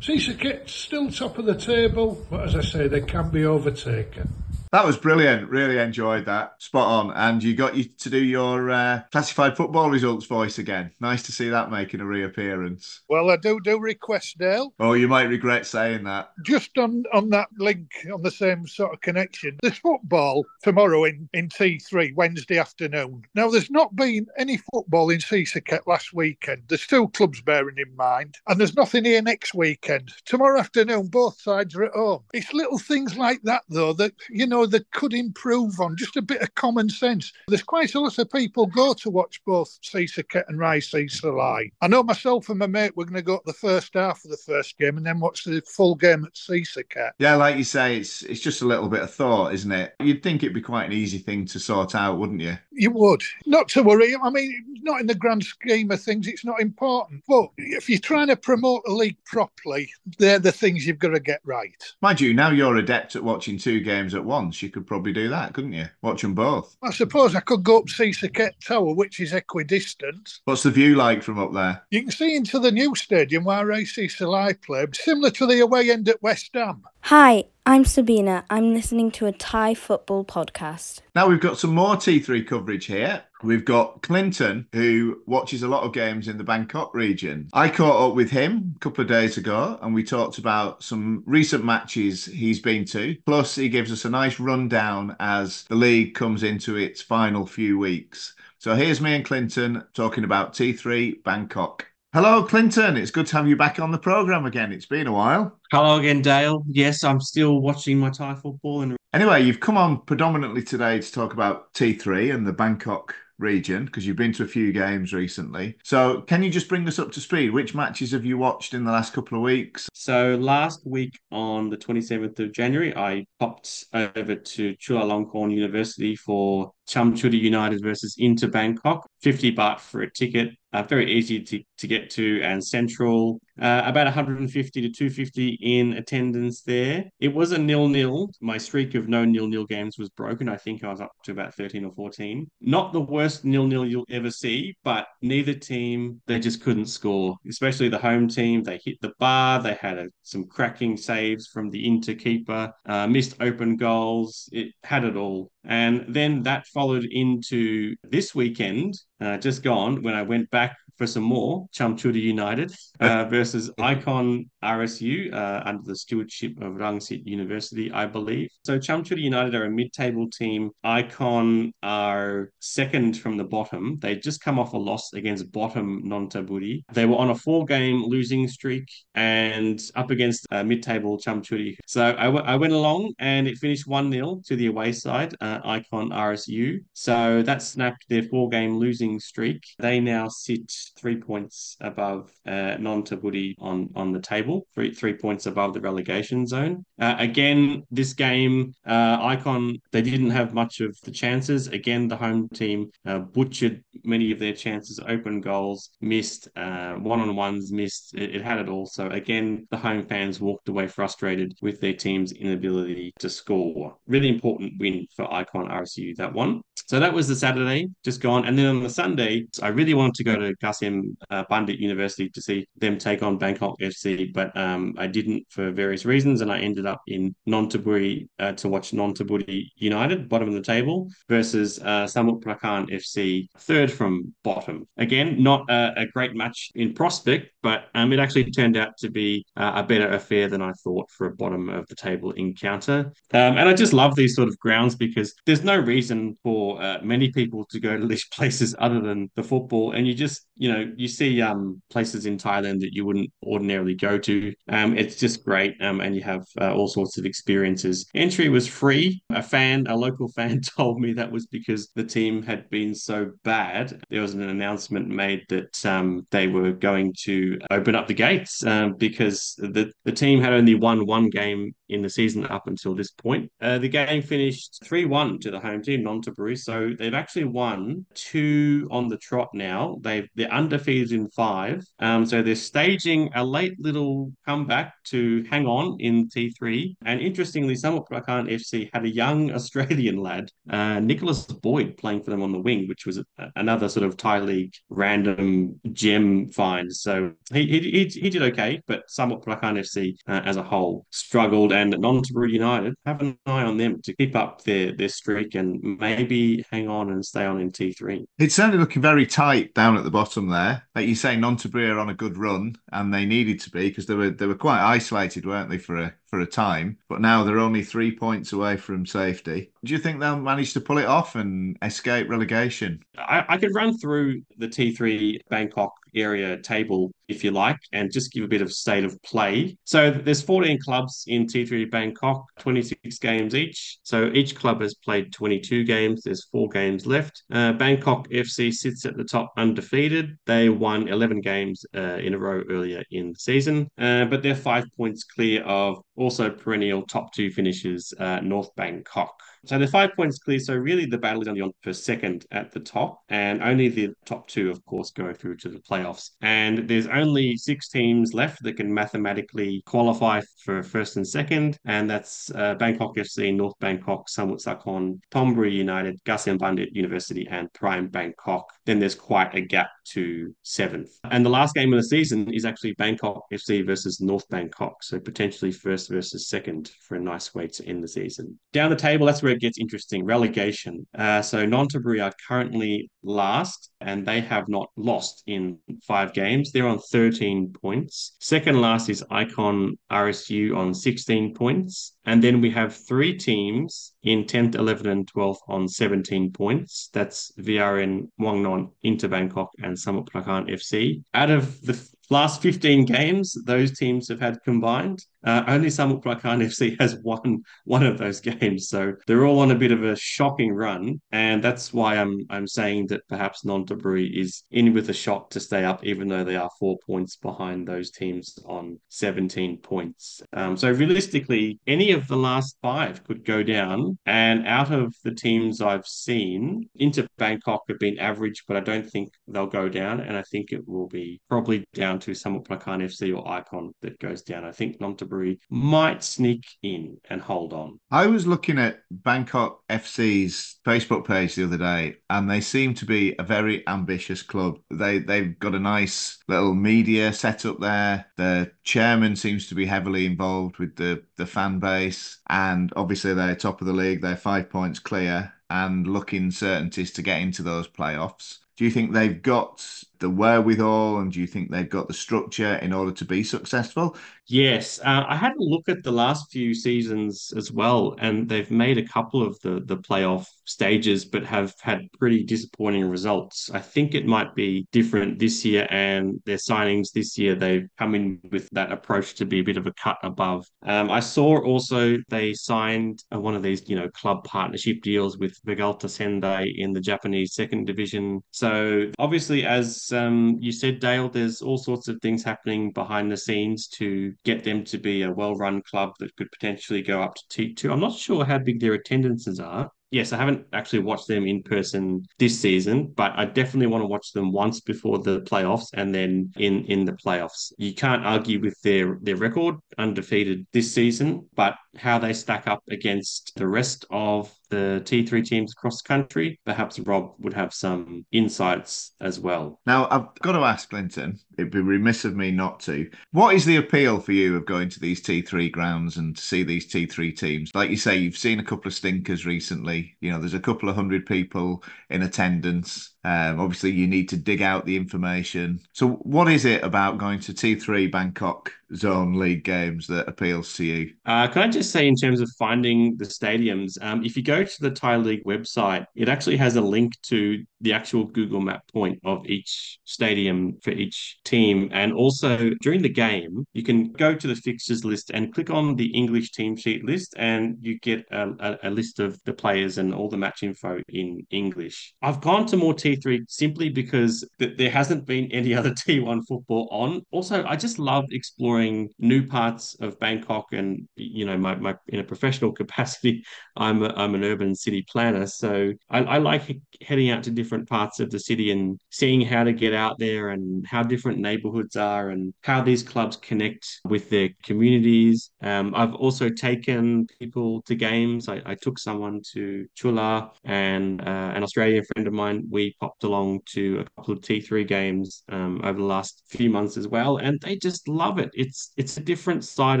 Sisaket still top of the table, but as I say, they can be overtaken. That was brilliant. Really enjoyed that. Spot on. And you got you to do your uh, classified football results voice again. Nice to see that making a reappearance. Well, I do do request, Dale. Oh, you might regret saying that. Just on, on that link, on the same sort of connection, there's football tomorrow in, in T3, Wednesday afternoon. Now, there's not been any football in Sisaket last weekend. There's two clubs bearing in mind, and there's nothing here next weekend. Tomorrow afternoon, both sides are at home. It's little things like that, though, that, you know, that could improve on just a bit of common sense. There's quite a lot of people go to watch both Sisaket and Rasi Salai. I know myself and my mate we're going to go to the first half of the first game and then watch the full game at Sisaket. Yeah, like you say, it's it's just a little bit of thought, isn't it? You'd think it'd be quite an easy thing to sort out, wouldn't you? You would. Not to worry. I mean, not in the grand scheme of things, it's not important. But if you're trying to promote a league properly, they're the things you've got to get right. Mind you, now you're adept at watching two games at once once, you could probably do that, couldn't you? Watch them both. I suppose I could go up Sisaket Tower, which is equidistant. What's the view like from up there? You can see into the new stadium where AC Salai play, similar to the away end at West Ham. Hi, I'm Sabina. I'm listening to a Thai football podcast. Now we've got some more T3 coverage here. We've got Clinton, who watches a lot of games in the Bangkok region. I caught up with him a couple of days ago and we talked about some recent matches he's been to. Plus, he gives us a nice rundown as the league comes into its final few weeks. So here's me and Clinton talking about T3 Bangkok. Hello, Clinton. It's good to have you back on the program again. It's been a while. Hello again, Dale. Yes, I'm still watching my Thai football and Anyway, you've come on predominantly today to talk about T3 and the Bangkok region because you've been to a few games recently. So, can you just bring us up to speed? Which matches have you watched in the last couple of weeks? So last week on the 27th of January, I popped over to Chulalongkorn University for Chamchuri United versus Inter Bangkok. 50 baht for a ticket. Uh, very easy to, to get to and central. Uh, about 150 to 250 in attendance there. It was a nil-nil. My streak of no nil-nil games was broken. I think I was up to about 13 or 14. Not the worst nil-nil you'll ever see, but neither team, they just couldn't score, especially the home team. They hit the bar. They had a, some cracking saves from the Inter keeper, uh, missed open goals. It had it all. And then that followed into this weekend, uh, just gone, when I went back for some more, Chamchuri United uh, versus Icon RSU uh, under the stewardship of Rangsit University, I believe. So Chamchuri United are a mid-table team. Icon are second from the bottom. They just come off a loss against bottom Nonthaburi. They were on a four-game losing streak and up against uh, mid-table Chamchuri. So I, w- I went along and it finished 1-0 to the away side, uh, Icon RSU. So that snapped their four-game losing streak. They now sit three points above uh, Nonthaburi on, on the table, three, three points above the relegation zone. Uh, again, this game, uh, Icon, they didn't have much of the chances. Again, the home team uh, butchered many of their chances, open goals, missed, uh, one on ones, missed. It, it had it all. So, again, the home fans walked away frustrated with their team's inability to score. Really important win for Icon RSU, that one. So that was the Saturday, just gone. And then on the Sunday, I really wanted to go to Kasem uh, University to see them take on Bangkok FC, but um, I didn't for various reasons. And I ended up in Nonthaburi uh, to watch Nonthaburi United, bottom of the table, versus uh, Samut Prakan FC, third from bottom. Again, not a, a great match in prospect, but um, it actually turned out to be uh, a better affair than I thought for a bottom of the table encounter. Um, and I just love these sort of grounds because there's no reason for uh, many people to go to these places other than the football. And you just, you know, you see um, places in Thailand that you wouldn't ordinarily go to. Um, it's just great. Um, and you have uh, all sorts of experiences. Entry was free. A fan, a local fan told me that was because the team had been so bad. There was an announcement made that um, they were going to open up the gates um, because the, the team had only won one game in the season up until this point. Uh, the game finished 3 1 to the home team, Nonthaburi. So they've actually won two on the trot now. They've, they're undefeated in five. Um, so they're staging a late little comeback to hang on in T3. And interestingly, Samut Prakan FC had a young Australian lad, uh, Nicholas Boyd, playing for them on the wing, which was another sort of Thai league random gem find. So he, he, he did okay, but Samut Prakan FC uh, as a whole struggled. And Nonthaburi United have an eye on them to keep up their, their streak and maybe hang on and stay on in T3. It's certainly looking very tight down at the bottom there. Like you say, Nonthaburi are on a good run, and they needed to be because they were they were quite isolated, weren't they, for a for a time? But now they're only three points away from safety. Do you think they'll manage to pull it off and escape relegation? I, I could run through the T3 Bangkok area table if you like and just give a bit of state of play. So there's 14 clubs in T3 Bangkok, 26 games each. So each club has played 22 games. There's four games left. Uh, Bangkok FC sits at the top undefeated. They won 11 games uh, in a row earlier in the season, uh, but they're five points clear of also perennial top two finishes, uh, North Bangkok. So they're five points clear. So really the battle is only on for second at the top, and only the top two, of course, go through to the playoffs. And there's only six teams left that can mathematically qualify for first and second, and that's uh, Bangkok FC, North Bangkok, Samut Sakhon, Thonburi United, Kasem Bundit University, and Prime Bangkok. Then there's quite a gap to seventh. And the last game of the season is actually Bangkok FC versus North Bangkok. So potentially first versus second for a nice way to end the season. Down the table, that's where it gets interesting. Relegation. Uh, so Nonthaburi are currently last and they have not lost in five games. They're on 13 points. Second last is Icon RSU on 16 points. And then we have three teams in 10th, 11th, and 12th on 17 points. That's VRN, Wangnon, Inter Bangkok, and Samut Prakan FC. Out of the last 15 games those teams have had combined, uh, only Samut Prakan FC has won one of those games. So they're all on a bit of a shocking run. And that's why I'm I'm saying that perhaps Nonthaburi is in with a shot to stay up, even though they are four points behind those teams on 17 points. Um, so realistically, any of the last five could go down. And out of the teams I've seen, Inter Bangkok have been average, but I don't think they'll go down. And I think it will be probably down to Samut Prakan FC or Icon that goes down. I think Nonthaburi might sneak in and hold on. I was looking at Bangkok FC's Facebook page the other day, and they seem to be a very ambitious club. They they've got a nice little media set up there. The chairman seems to be heavily involved with the the fan base, and obviously they're top of the league. They're five points clear and looking certainties to get into those playoffs. Do you think they've got the wherewithal and do you think they've got the structure in order to be successful? Yes, uh, I had a look at the last few seasons as well, and they've made a couple of the the playoff stages, but have had pretty disappointing results. I think it might be different this year, and their signings this year they've come in with that approach to be a bit of a cut above. Um, I saw also they signed uh, one of these you know club partnership deals with Vegalta Sendai in the Japanese second division. So obviously, as um, you said, Dale, there's all sorts of things happening behind the scenes to get them to be a well-run club that could potentially go up to T2. I'm not sure how big their attendances are, yes, I haven't actually watched them in person this season, but I definitely want to watch them once before the playoffs and then in in the playoffs. You can't argue with their their record, undefeated this season, but how they stack up against the rest of the T3 teams across the country, perhaps Rob would have some insights as well. Now, I've got to ask Clinton, it'd be remiss of me not to. What is the appeal for you of going to these T3 grounds and to see these T3 teams? Like you say, you've seen a couple of stinkers recently. You know, there's a couple of hundred people in attendance. Um, obviously, you need to dig out the information. So, what is it about going to T3 Bangkok Zone League games that appeals to you? Uh, can I just say, in terms of finding the stadiums, um, if you go to the Thai League website, it actually has a link to the actual Google Map point of each stadium for each team. And also during the game, you can go to the fixtures list and click on the English team sheet list, and you get a, a, a list of the players and all the match info in English. I've gone to more T3 simply because th- there hasn't been any other T1 football on. Also, I just love exploring new parts of Bangkok and, you know, my, my in a professional capacity, I'm, a, I'm an urban city planner. So I, I like heading out to different different parts of the city and seeing how to get out there and how different neighborhoods are and how these clubs connect with their communities. Um, I've also taken people to games. I, I took someone to Chula and uh, an Australian friend of mine. We popped along to a couple of T3 games um, over the last few months as well, and they just love it. It's it's a different side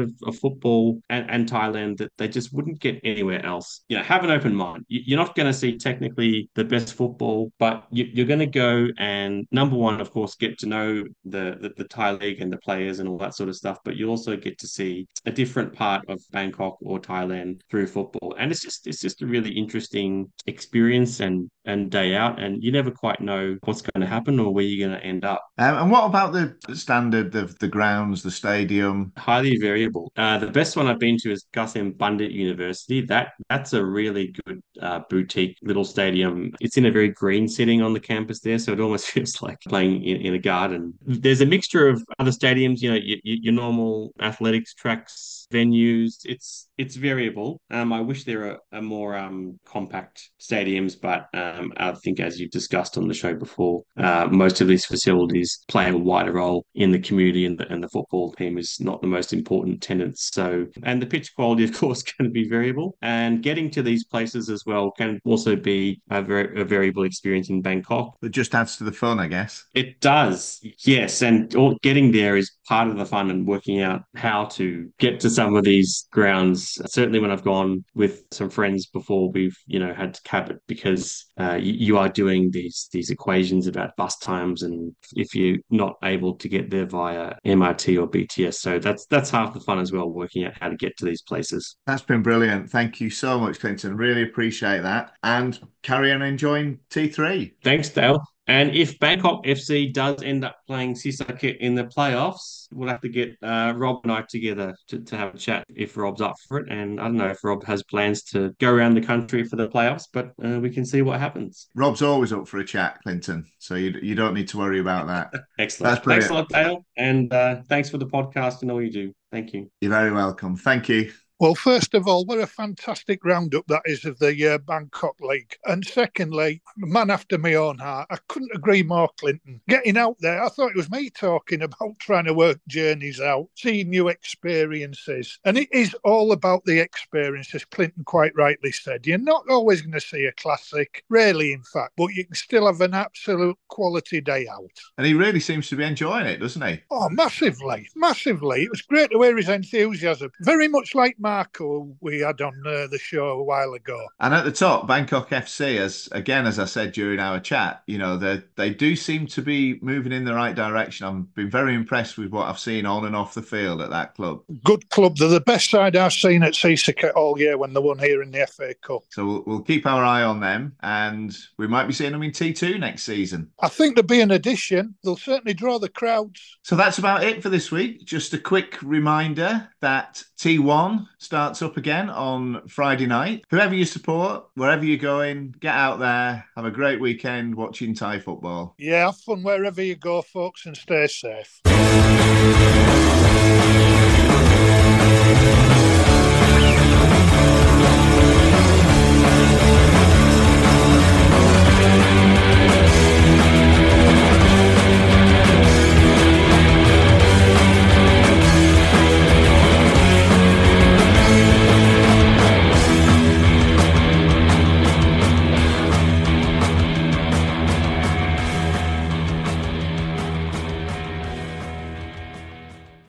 of, of football and, and Thailand that they just wouldn't get anywhere else. You know, have an open mind. You're not going to see technically the best football but you, are going to go and number one, of course, get to know the, the, the Thai league and the players and all that sort of stuff. But you also get to see a different part of Bangkok or Thailand through football, and it's just it's just a really interesting experience and and day out, and you never quite know what's going to happen or where you're going to end up. Um, and what about the standard of the grounds, the stadium? Highly variable. Uh, the best one I've been to is Kasem Bundit University. That that's a really good uh, boutique little stadium. It's in a very green setting on the campus there, so it almost feels like playing in, in a garden. There's a mixture of other stadiums, you know, your, your normal athletics tracks, venues. It's it's variable. Um, I wish there are, are more um, compact stadiums, but um, I think as you've discussed on the show before, uh, most of these facilities play a wider role in the community, and the, and the football team is not the most important tenant. So, and the pitch quality, of course, can be variable, and getting to these places as well can also be a very a variable experience in Bangkok. It just adds to the fun, I guess. It does, yes, and all, getting there is part of the fun and working out how to get to some of these grounds. Certainly, when I've gone with some friends before, we've you know had to cap it because uh, you, you are doing these these equations about bus times, and if you're not able to get there via MRT or BTS, so that's that's half the fun as well, working out how to get to these places. That's been brilliant. Thank you so much, Clinton. Really appreciate that, and carry on enjoying T3. Thanks, Dale. And if Bangkok FC does end up playing Sisaket in the playoffs, we'll have to get uh, Rob and I together to, to have a chat if Rob's up for it. And I don't know if Rob has plans to go around the country for the playoffs, but uh, we can see what happens. Rob's always up for a chat, Clinton. So you, you don't need to worry about that. Excellent. That's brilliant. Thanks a lot, Dale. And uh, thanks for the podcast and all you do. Thank you. You're very welcome. Thank you. Well, first of all, what a fantastic roundup that is of the uh, Bangkok League. And secondly, man after my own heart, I couldn't agree more, Clinton. Getting out there, I thought it was me talking about trying to work journeys out, seeing new experiences. And it is all about the experience, as Clinton quite rightly said. You're not always going to see a classic, rarely, in fact, but you can still have an absolute quality day out. And he really seems to be enjoying it, doesn't he? Oh, massively, massively. It was great to hear his enthusiasm. Very much like Marco we had on uh, the show a while ago. And at the top, Bangkok FC, as again as I said during our chat, you know they they do seem to be moving in the right direction. I've been very impressed with what I've seen on and off the field at that club. Good club. They're the best side I've seen at Sisaket all year when they won here in the FA Cup. So we'll, we'll keep our eye on them, and we might be seeing them in T2 next season. I think there'll be an addition. They'll certainly draw the crowds. So that's about it for this week. Just a quick reminder that T1 starts up again on Friday night. Whoever you support, wherever you're going, get out there, have a great weekend watching Thai football. Yeah, have fun wherever you go, folks, and stay safe.